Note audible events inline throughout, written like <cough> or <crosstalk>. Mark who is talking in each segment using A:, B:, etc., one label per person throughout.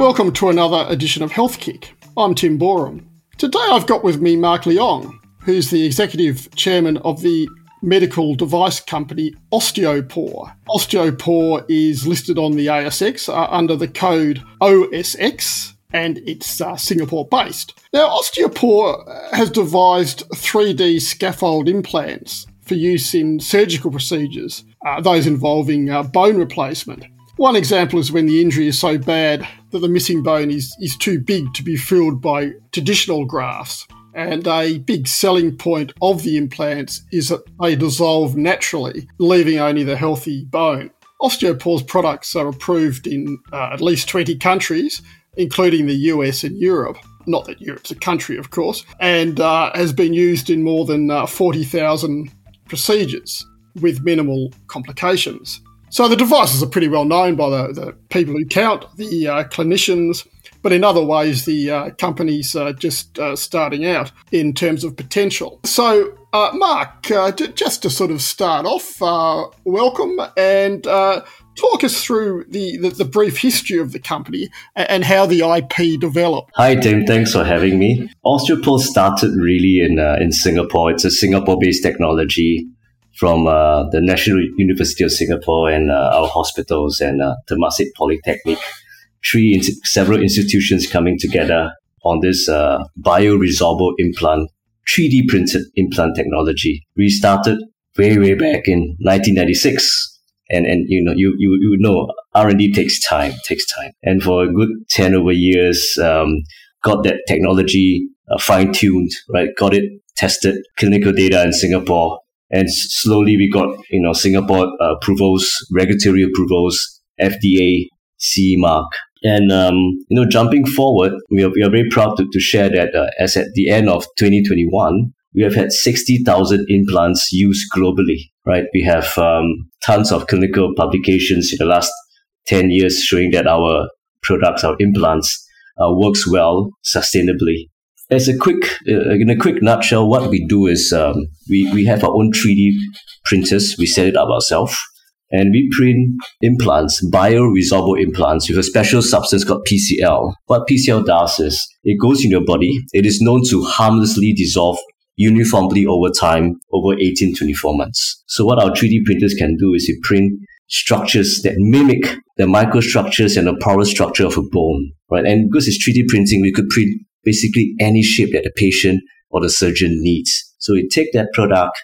A: Welcome to another edition of Health Kick. I'm Tim Boreham. Today I've got with me Mark Leong, who's the executive chairman of the medical device company Osteopore. Osteopore is listed on the ASX uh, under the code OSX and it's uh, Singapore based. Now, Osteopore has devised 3D scaffold implants for use in surgical procedures, uh, those involving uh, bone replacement. One example is when the injury is so bad that the missing bone is, is too big to be filled by traditional grafts. And a big selling point of the implants is that they dissolve naturally, leaving only the healthy bone. Osteopore's products are approved in uh, at least 20 countries, including the US and Europe. Not that Europe's a country, of course, and uh, has been used in more than uh, 40,000 procedures with minimal complications. So the devices are pretty well known by the, the people who count, the uh, clinicians, but in other ways, the uh, company's uh, just uh, starting out in terms of potential. So, uh, Mark, uh, just to sort of start off, welcome and talk us through the, the, the, brief history of the company and how the IP developed.
B: Hi, Tim. Thanks for having me. Osteopore started really in, in Singapore. It's a Singapore based technology from uh, the National University of Singapore and uh, our hospitals and uh, Temasek Polytechnic, three in- several institutions coming together on this uh, bioresorbable implant, 3D printed implant technology. We started way, way back in 1996. And, and you know you, you you know R and D takes time takes time and for a good ten over years um, got that technology uh, fine tuned right got it tested clinical data in Singapore and slowly we got you know Singapore uh, approvals, regulatory approvals, FDA CE mark, and um, you know jumping forward, we are, we are very proud to, to share that uh, as at the end of 2021, we have had 60,000 implants used globally. Right, we have um, tons of clinical publications in the last 10 years showing that our products, our implants, uh, works well sustainably as a quick, uh, in a quick nutshell, what we do is um, we, we have our own 3D printers. We set it up ourselves. And we print implants, bioresorbable implants with a special substance called PCL. What PCL does is it goes in your body. It is known to harmlessly dissolve uniformly over time, over 18, 24 months. So what our 3D printers can do is you print structures that mimic the microstructures and the porous structure of a bone, right? And because it's 3D printing, we could print basically any shape that the patient or the surgeon needs. So we take that product,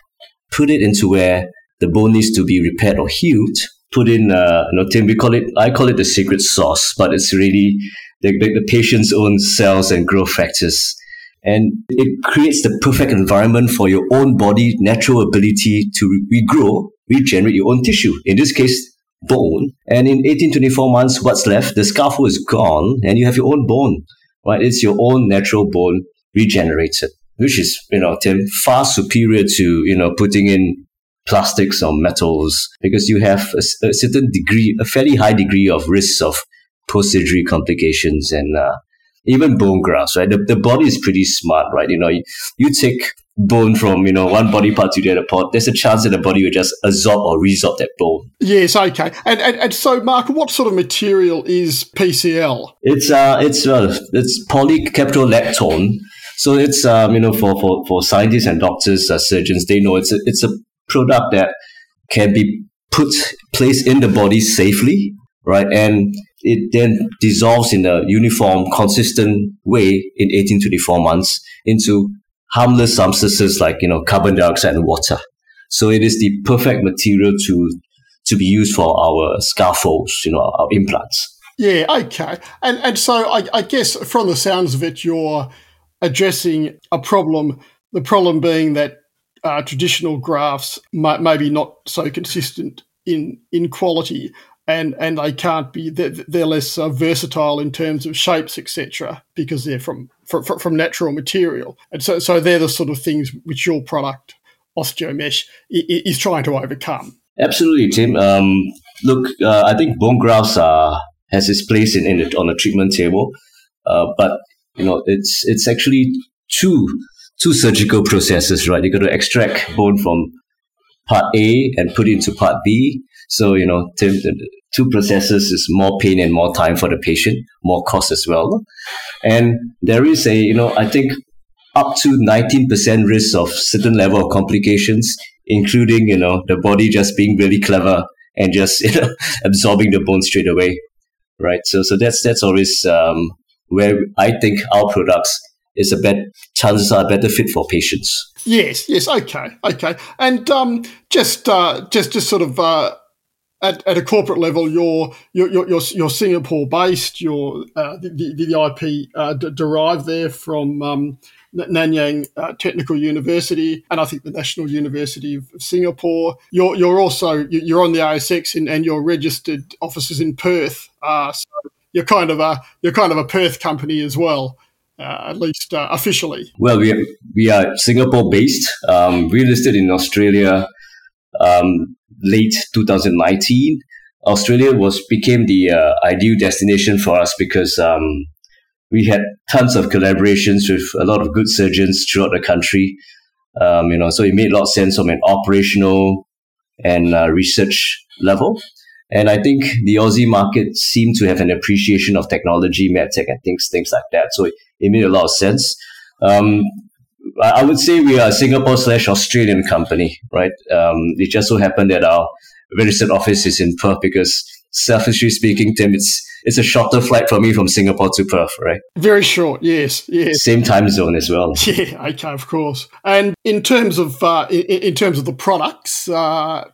B: put it into where the bone needs to be repaired or healed, put in, uh, you know, we call it, I call it the secret sauce, but it's really the, the, the patient's own cells and growth factors. And it creates the perfect environment for your own body, natural ability to regrow, regenerate your own tissue. In this case, bone. And in 18, 24 months, what's left? The scaffold is gone and you have your own bone right? It's your own natural bone regenerated, which is, you know, far superior to, you know, putting in plastics or metals because you have a, a certain degree, a fairly high degree of risks of post-surgery complications and uh, even bone grafts, right? The, the body is pretty smart, right? You know, you, you take bone from, you know, one body part to the other part, there's a chance that the body will just absorb or resorb that bone.
A: Yes, okay. And, and, and so, Mark, what sort of material is PCL?
B: It's, uh, it's, uh, it's polycaprolactone. So it's, um, you know, for, for, for scientists and doctors, uh, surgeons, they know it's a, it's a product that can be put, placed in the body safely, right? And it then dissolves in a uniform, consistent way in 18 to 24 months into harmless substances like, you know, carbon dioxide and water. So it is the perfect material to, to be used for our scaffolds, you know, our implants.
A: Yeah, okay. And, and so I, I guess from the sounds of it, you're addressing a problem, the problem being that uh, traditional grafts may, maybe not so consistent in, in quality and and they can't be they're, they're less uh, versatile in terms of shapes etc because they're from, from from natural material. And so so they're the sort of things which your product osteomesh is trying to overcome.
B: Absolutely tim. Um, look uh, i think bone grafts are has its place in, in the, on the treatment table. Uh, but you know it's it's actually two two surgical processes right? You got to extract bone from part a and put it into part b so, you know, two, two processes is more pain and more time for the patient, more cost as well. And there is a, you know, I think up to 19% risk of certain level of complications, including, you know, the body just being really clever and just, <laughs> you know, absorbing the bone straight away. Right. So, so that's, that's always, um, where I think our products is a better chances are better fit for patients.
A: Yes, yes, okay, okay, and um, just uh, just just sort of uh, at, at a corporate level, you're you're you're, you're Singapore based. You're uh, the, the, the IP uh, d- derived there from um, Nanyang uh, Technical University, and I think the National University of Singapore. You're you're also you're on the ASX and, and you're registered offices in Perth. Uh, so you're kind of a you're kind of a Perth company as well. Uh, at least uh, officially.
B: Well, we are, we are Singapore based. Um, we're listed in Australia, um, late 2019, Australia was became the uh, ideal destination for us because um, we had tons of collaborations with a lot of good surgeons throughout the country. Um, you know, so it made a lot of sense from an operational and uh, research level. And I think the Aussie market seemed to have an appreciation of technology, medtech, and things things like that. So it, it made a lot of sense. Um, I would say we are a Singapore slash Australian company, right? Um, it just so happened that our registered office is in Perth because, selfishly speaking, Tim, it's it's a shorter flight for me from Singapore to Perth, right?
A: Very short, yes, yes.
B: Same time zone as well. <laughs>
A: Yeah, okay, of course. And in terms of uh, in, in, terms of the products, uh,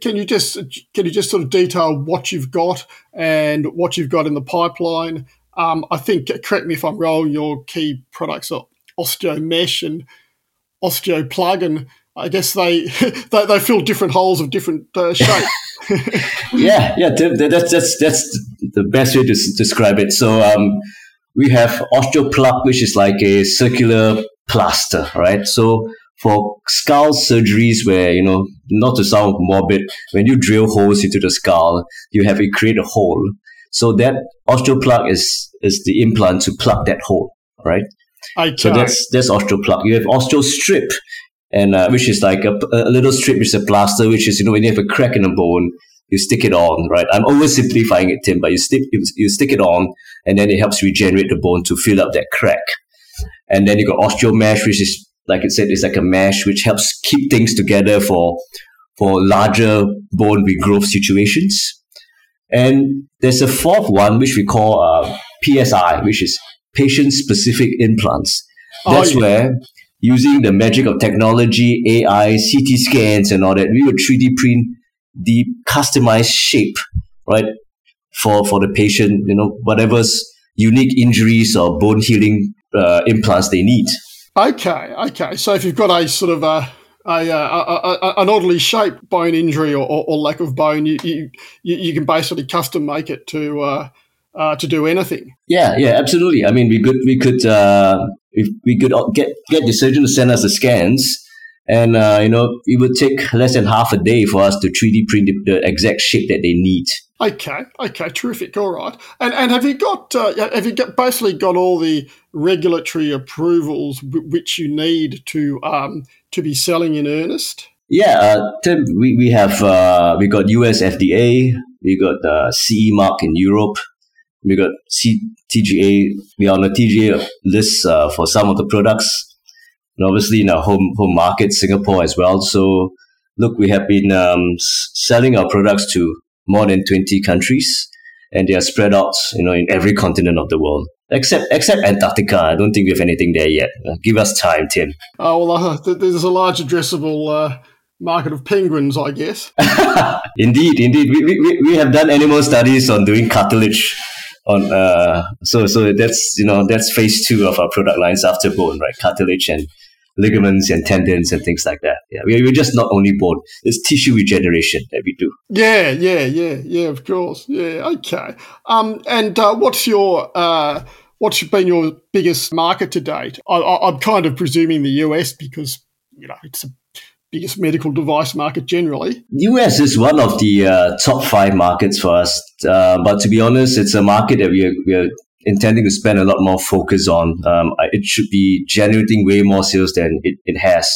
A: can you just can you just sort of detail what you've got and what you've got in the pipeline? Um, I think, correct me if I'm wrong, your key products are osteo mesh and osteo plug, and I guess they <laughs> they, they fill different holes of different uh, shape. <laughs>
B: yeah, yeah, that's that's that's the best way to describe it. So um, we have osteo plug, which is like a circular plaster, right? So for skull surgeries where you know not to sound morbid when you drill holes into the skull you have to create a hole so that osteo plug is is the implant to plug that hole right
A: I
B: so that's that's plug. You have osteo strip, and uh, which is like a, a little strip, which is a plaster, which is you know when you have a crack in a bone, you stick it on, right? I'm oversimplifying it, Tim, but you stick you, you stick it on, and then it helps regenerate the bone to fill up that crack. And then you got osteo mesh, which is like I said, it's like a mesh which helps keep things together for for larger bone regrowth situations. And there's a fourth one which we call uh, PSI, which is patient specific implants. Oh, That's oh, yeah. where using the magic of technology, AI, CT scans, and all that, we would 3D print the customized shape, right, for for the patient. You know, whatever's unique injuries or bone healing uh, implants they need.
A: Okay, okay. So if you've got a sort of a a, a, a, an oddly shaped bone injury or, or, or lack of bone, you, you you can basically custom make it to uh, uh, to do anything.
B: Yeah, yeah, absolutely. I mean, we could we could uh, we, we could get get the surgeon to send us the scans, and uh, you know it would take less than half a day for us to 3D print the exact shape that they need.
A: Okay, okay, terrific. All right, and and have you got uh, have you got basically got all the regulatory approvals w- which you need to um, to be selling in earnest?
B: Yeah, uh, Tim, we, we have uh, we got US FDA, we got uh, CE mark in Europe, we got C- TGA. We are on the TGA list uh, for some of the products, and obviously in our home home market, Singapore as well. So, look, we have been um, selling our products to more than twenty countries, and they are spread out, you know, in every continent of the world. Except except Antarctica, I don't think we have anything there yet. Uh, give us time, Tim.
A: Oh well, uh, there's a large addressable uh, market of penguins, I guess. <laughs>
B: indeed, indeed. We, we, we have done animal studies on doing cartilage on uh, so so that's you know that's phase two of our product lines after bone right cartilage and ligaments and tendons and things like that. Yeah, we're just not only bone; it's tissue regeneration that we do.
A: Yeah, yeah, yeah, yeah. Of course. Yeah. Okay. Um, and uh, what's your uh, what's been your biggest market to date? I, am kind of presuming the US because you know it's the biggest medical device market generally.
B: US is one of the uh, top five markets for us, uh, but to be honest, it's a market that we are, we are intending to spend a lot more focus on. Um, it should be generating way more sales than it, it has.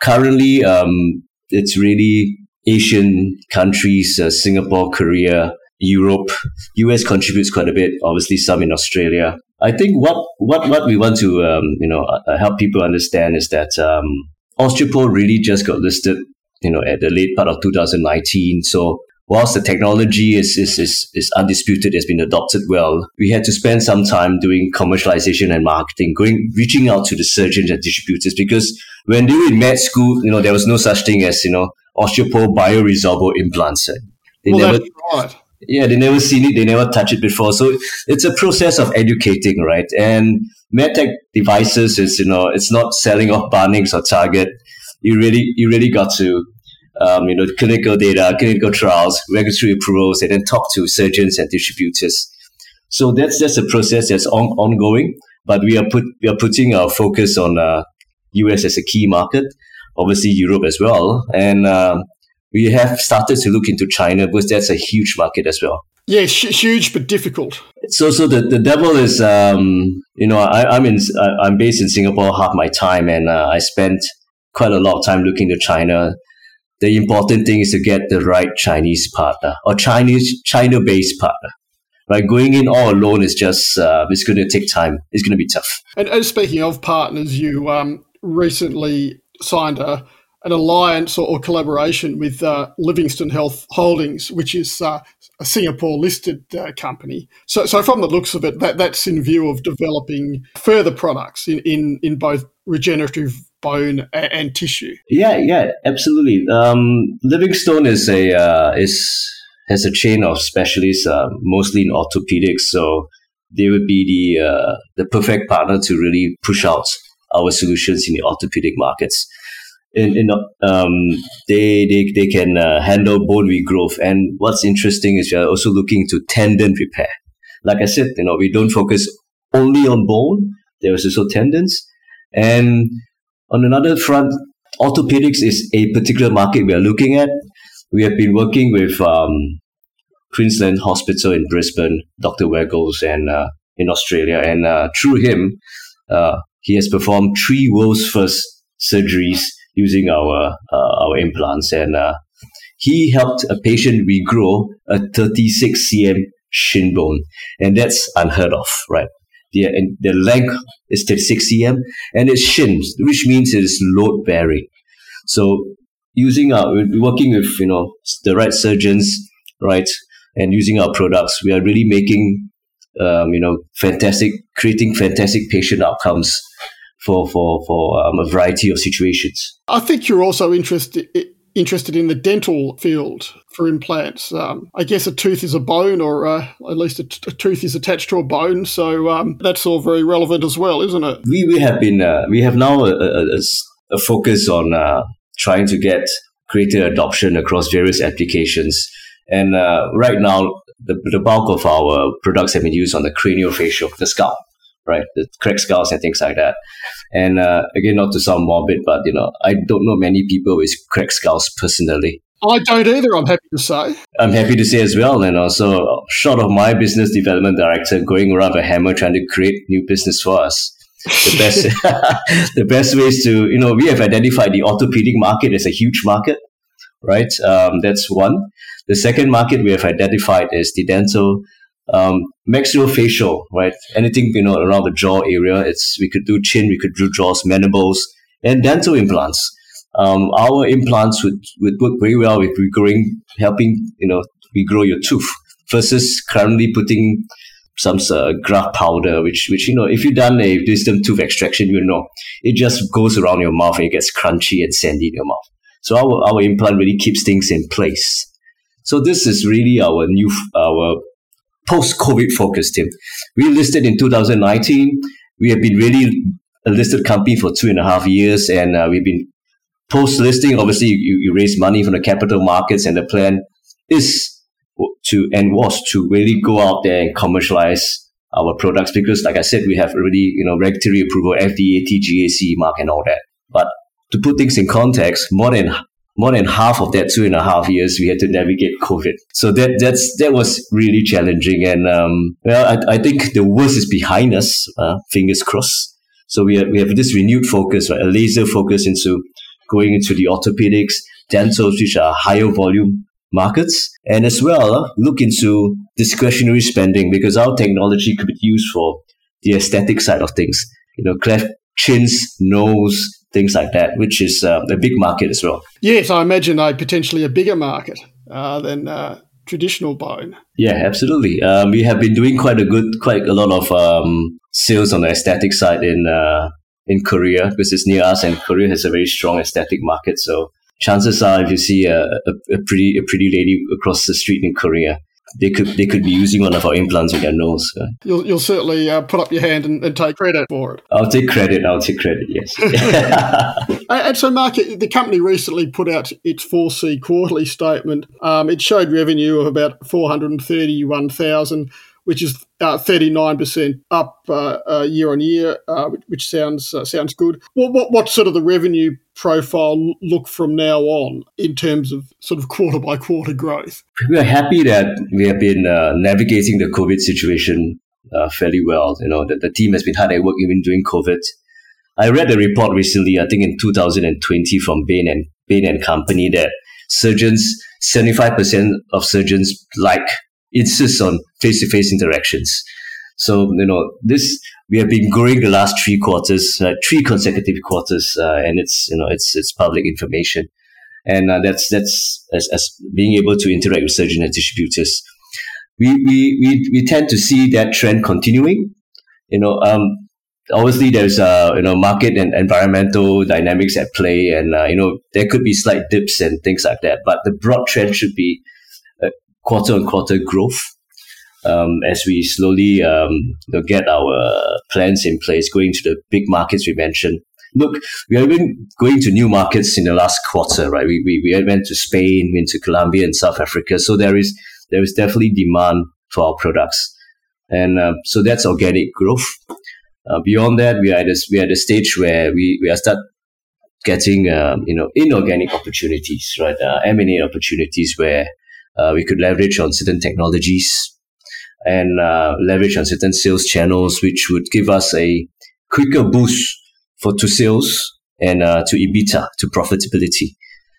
B: Currently, um, it's really Asian countries, uh, Singapore, Korea, Europe. US contributes quite a bit, obviously some in Australia. I think what, what, what we want to um, you know uh, help people understand is that um, really just got listed you know at the late part of 2019. So whilst the technology is, is, is, is undisputed, has been adopted well, we had to spend some time doing commercialization and marketing, going, reaching out to the surgeons and distributors because when they were in med school, you know, there was no such thing as, you know, osteopore bioresorbable implants.
A: They well, never, right.
B: Yeah, they never seen it, they never touched it before. So it's a process of educating, right? And medtech devices is, you know, it's not selling off Bunnings or Target. You really, you really got to um, you know, clinical data, clinical trials, regulatory approvals, and then talk to surgeons and distributors. So that's just a process that's on, ongoing, but we are put we are putting our focus on uh, US as a key market, obviously Europe as well, and uh, we have started to look into China because that's a huge market as well.
A: Yeah, huge but difficult.
B: So, so the, the devil is, um, you know, I, am in, I'm based in Singapore half my time, and uh, I spent quite a lot of time looking to China the important thing is to get the right Chinese partner or Chinese China based partner. Right, going in all alone is just uh, it's going to take time. It's going to be tough.
A: And, and speaking of partners, you um, recently signed a an alliance or, or collaboration with uh, Livingstone Health Holdings, which is uh, a Singapore listed uh, company. So, so from the looks of it, that, that's in view of developing further products in, in, in both regenerative bone and, and tissue.
B: Yeah, yeah, absolutely. Um, Livingstone is a uh, is has a chain of specialists, uh, mostly in orthopedics. So they would be the uh, the perfect partner to really push out our solutions in the orthopedic markets. In, in um, they they they can uh, handle bone regrowth. And what's interesting is we are also looking to tendon repair. Like I said, you know, we don't focus only on bone. There is also tendons, and on another front, orthopedics is a particular market we are looking at. We have been working with um, Queensland Hospital in Brisbane, Dr. Wagels, and uh, in Australia. And uh, through him, uh, he has performed three world's first surgeries using our uh, our implants. And uh, he helped a patient regrow a 36 cm shin bone, and that's unheard of, right? the, the length is 36 cm and it's shins, which means it is load bearing. So using our, working with, you know, the right surgeons, right, and using our products, we are really making, um, you know, fantastic, creating fantastic patient outcomes for, for, for um, a variety of situations.
A: I think you're also interested interested in the dental field for implants. Um, I guess a tooth is a bone, or uh, at least a, t- a tooth is attached to a bone, so um, that's all very relevant as well, isn't it?
B: We, we have been uh, we have now a, a, a focus on uh, trying to get greater adoption across various applications, and uh, right now the, the bulk of our products have been used on the craniofacial, the scalp right? The cracked skulls and things like that. And uh, again, not to sound morbid, but you know, I don't know many people with cracked skulls personally.
A: I don't either. I'm happy to say.
B: I'm happy to say as well, and also short of my business development director going around a hammer trying to create new business for us. The best, <laughs> the best ways to you know we have identified the orthopedic market as a huge market, right? Um, that's one. The second market we have identified is the dental um, maxillofacial, right? Anything you know around the jaw area. It's we could do chin, we could do jaws, mandibles, and dental implants. Um, our implants would, would work very well with regrowing, helping you know regrow your tooth versus currently putting some uh, graft powder, which which you know if you've done a wisdom tooth extraction, you know it just goes around your mouth and it gets crunchy and sandy in your mouth. So our, our implant really keeps things in place. So this is really our new our post-COVID focused team. We listed in 2019. We have been really a listed company for two and a half years, and uh, we've been post listing. Obviously, you, you raise money from the capital markets, and the plan is to and was to really go out there and commercialize our products because, like I said, we have already you know regulatory approval, FDA, TGA, mark, and all that. But to put things in context, more than more than half of that two and a half years we had to navigate COVID. So that that's that was really challenging. And um, well, I, I think the worst is behind us. Uh, fingers crossed. So we have, we have this renewed focus, right, a laser focus into going into the orthopedics, dentals, which are higher volume markets, and as well uh, look into discretionary spending because our technology could be used for the aesthetic side of things. You know, cleft chins, nose, things like that, which is uh, a big market as well.
A: Yes, I imagine a potentially a bigger market uh, than uh, traditional bone.
B: Yeah, absolutely. Um, we have been doing quite a good, quite a lot of um, sales on the aesthetic side in uh, in Korea because it's near us, and Korea has a very strong aesthetic market. So chances are, if you see a, a, a pretty a pretty lady across the street in Korea, they could they could be using one of our implants in their nose.
A: You'll, you'll certainly uh, put up your hand and, and, take credit for it.
B: I'll take credit. I'll take credit. Yes. <laughs> <laughs>
A: and so, Mark, the company recently put out its 4C quarterly statement. Um, it showed revenue of about four hundred and thirty-one thousand which is uh, 39% up uh, uh, year on year, uh, which sounds uh, sounds good. What, what what sort of the revenue profile look from now on in terms of sort of quarter by quarter growth?
B: We are happy that we have been uh, navigating the COVID situation fairly well. You know, the, the team has been hard at work even during COVID. I read a report recently, I think in 2020 from Bain and Bain and Company that surgeons, 75% of surgeons like insists on face-to-face interactions. So you know this we have been growing the last three quarters, uh, three consecutive quarters, uh, and it's you know it's it's public information, and uh, that's that's as, as being able to interact with surgeons and distributors. We, we, we, we tend to see that trend continuing. You know, um, obviously there's uh, you know market and environmental dynamics at play, and uh, you know there could be slight dips and things like that. But the broad trend should be quarter on quarter growth um, as we slowly um, get our plans in place, going to the big markets we mentioned. Look, we have been going to new markets in the last quarter, right? We, we, we went to Spain, went to Colombia and South Africa. So there is there is definitely demand for our products, and uh, so that's organic growth. Uh, beyond that, we are at a, we are at a stage where we, we are start getting um, you know inorganic opportunities, right? Uh, M and A opportunities where uh, we could leverage on certain technologies and uh, leverage on certain sales channels, which would give us a quicker boost for to sales and uh, to EBITDA, to profitability.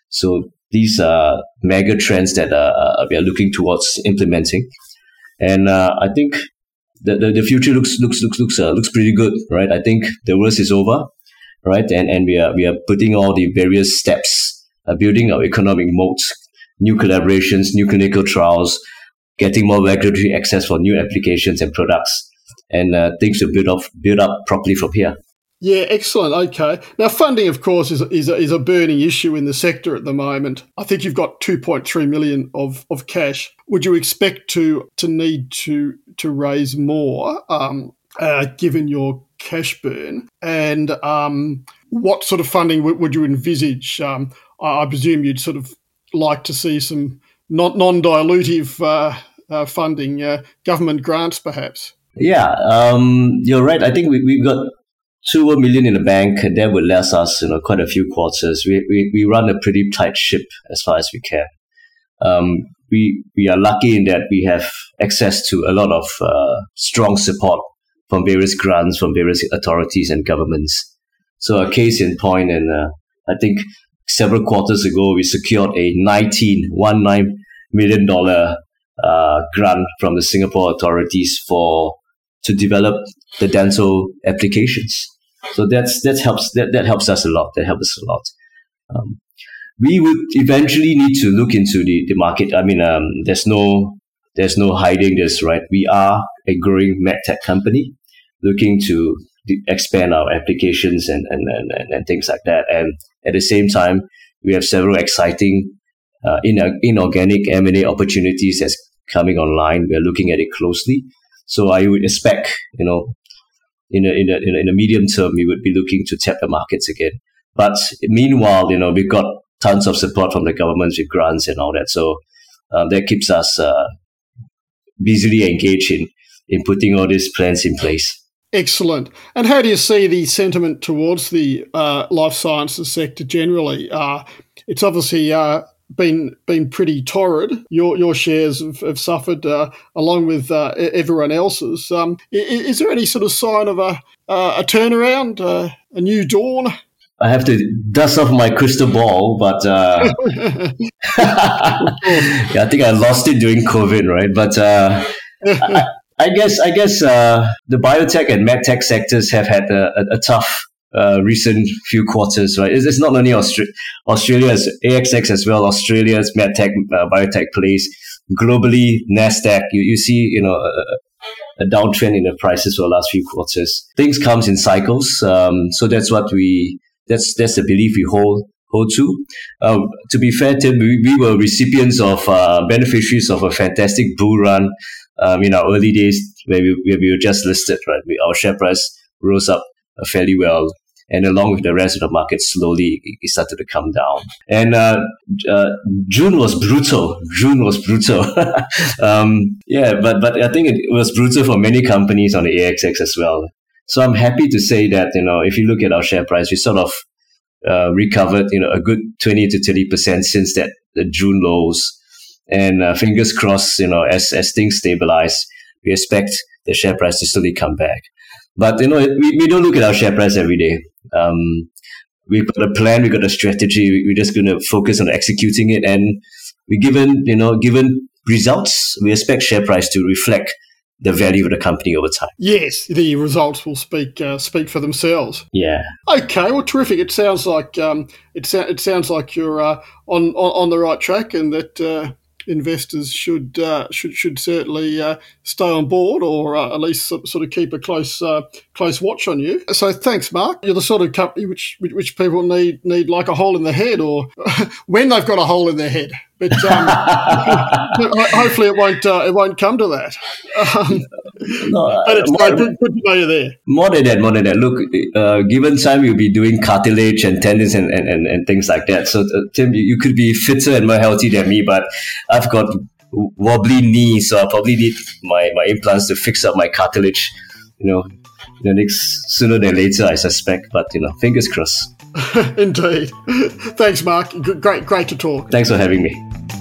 B: So these are mega trends that uh, we are looking towards implementing. And uh, I think the, the, the, future looks looks looks looks uh, looks pretty good, right? I think the worst is over, right? And and we are we are putting all the various steps, uh, building our economic moats, new collaborations, new clinical trials, getting more regulatory access for new applications and products, and uh, things to build up build up properly from here.
A: Yeah, excellent. Okay. Now, funding, of course, is, is, a, is a burning issue in the sector at the moment. I think you've got 2.3 million of, of cash. Would you expect to to need to to raise more, um, uh, given your cash burn? And um, what sort of funding w- would you envisage? Um, I, I presume you'd sort of like to see some non dilutive uh, uh, funding, uh, government grants perhaps.
B: Yeah, um, you're right. I think we, we've got two million in the bank. That would last us, you know, quite a few quarters. We, we, we run a pretty tight ship as far as we can. Um, we, we are lucky in that we have access to a lot of uh, strong support from various grants, from various authorities and governments. So a case in point, and uh, I think several quarters ago, we secured a 19, $19 million uh, grant from the Singapore authorities for to develop the dental applications. So that's that helps that, that helps us a lot. That helps us a lot. Um, we would eventually need to look into the, the market. I mean, um, there's no there's no hiding this, right? We are a growing medtech company looking to expand our applications and, and, and, and things like that. And at the same time, we have several exciting uh, inorganic M&A opportunities that's coming online. We're looking at it closely. So I would expect, you know, in a, in a, in a, in medium term, we would be looking to tap the markets again. But meanwhile, you know, we've got tons of support from the government with grants and all that. So um, that keeps us uh, busily engaged in, in putting all these plans in place.
A: Excellent. And how do you see the sentiment towards the uh, life sciences sector generally? Uh, it's obviously uh, been been pretty torrid. Your your shares have, have suffered uh, along with uh, everyone else's. Um, is, is, there any sort of sign of a uh, a turnaround, a new dawn?
B: I have to dust off my crystal ball, but uh, yeah, <laughs> <laughs> I think I lost it during COVID, right? But uh, I, <laughs> I, guess I guess uh, the biotech and medtech sectors have had a, a, a tough uh, recent few quarters, right? It's, it's not only Austra- Australia's ASX as well, Australia's medtech uh, biotech plays globally. Nasdaq, you, you see, you know. A, a downtrend in the prices for the last few quarters. Things comes in cycles, um, so that's what we that's that's the belief we hold hold to. Uh, to be fair, Tim, we, we were recipients of uh, beneficiaries of a fantastic bull run um, in our early days where we, where we were just listed. Right, we, our share price rose up uh, fairly well. And along with the rest of the market, slowly it started to come down. And uh, uh, June was brutal. June was brutal. <laughs> um, yeah, but but I think it was brutal for many companies on the ASX as well. So I'm happy to say that, you know, if you look at our share price, we sort of uh, recovered, you know, a good 20 to 30% since that the June lows. And uh, fingers crossed, you know, as, as things stabilize, we expect the share price to slowly come back. But, you know, we, we don't look at our share price every day. Um, we've got a plan, we've got a strategy. We're just going to focus on executing it. And we given, you know, given results, we expect share price to reflect the value of the company over time.
A: Yes, the results will speak uh, speak for themselves.
B: Yeah.
A: Okay. Well, terrific. It sounds like um, it, so- it sounds like you're uh, on, on, on the right track, and that uh, investors should uh, should should certainly uh, stay on board, or uh, at least sort of keep a close close watch on you. So, thanks, Mark. You're the sort of company which which people need need like a hole in the head, or <laughs> when they've got a hole in their head. But um, <laughs> hopefully, it won't uh, it won't come to that. Um, no, but it's good, good, to know you're there.
B: More than that, more than that. Look, uh, given time, you'll be doing cartilage and tendons and, and, and, and things like that. So, uh, Tim, you, you could be fitter and more healthy than me, but I've got wobbly knees, so I probably need my, my implants to fix up my cartilage. You know, the next sooner than later, I suspect. But you know, fingers crossed. <laughs>
A: Indeed. <laughs> Thanks, Mark. Great, great to talk.
B: Thanks for having me.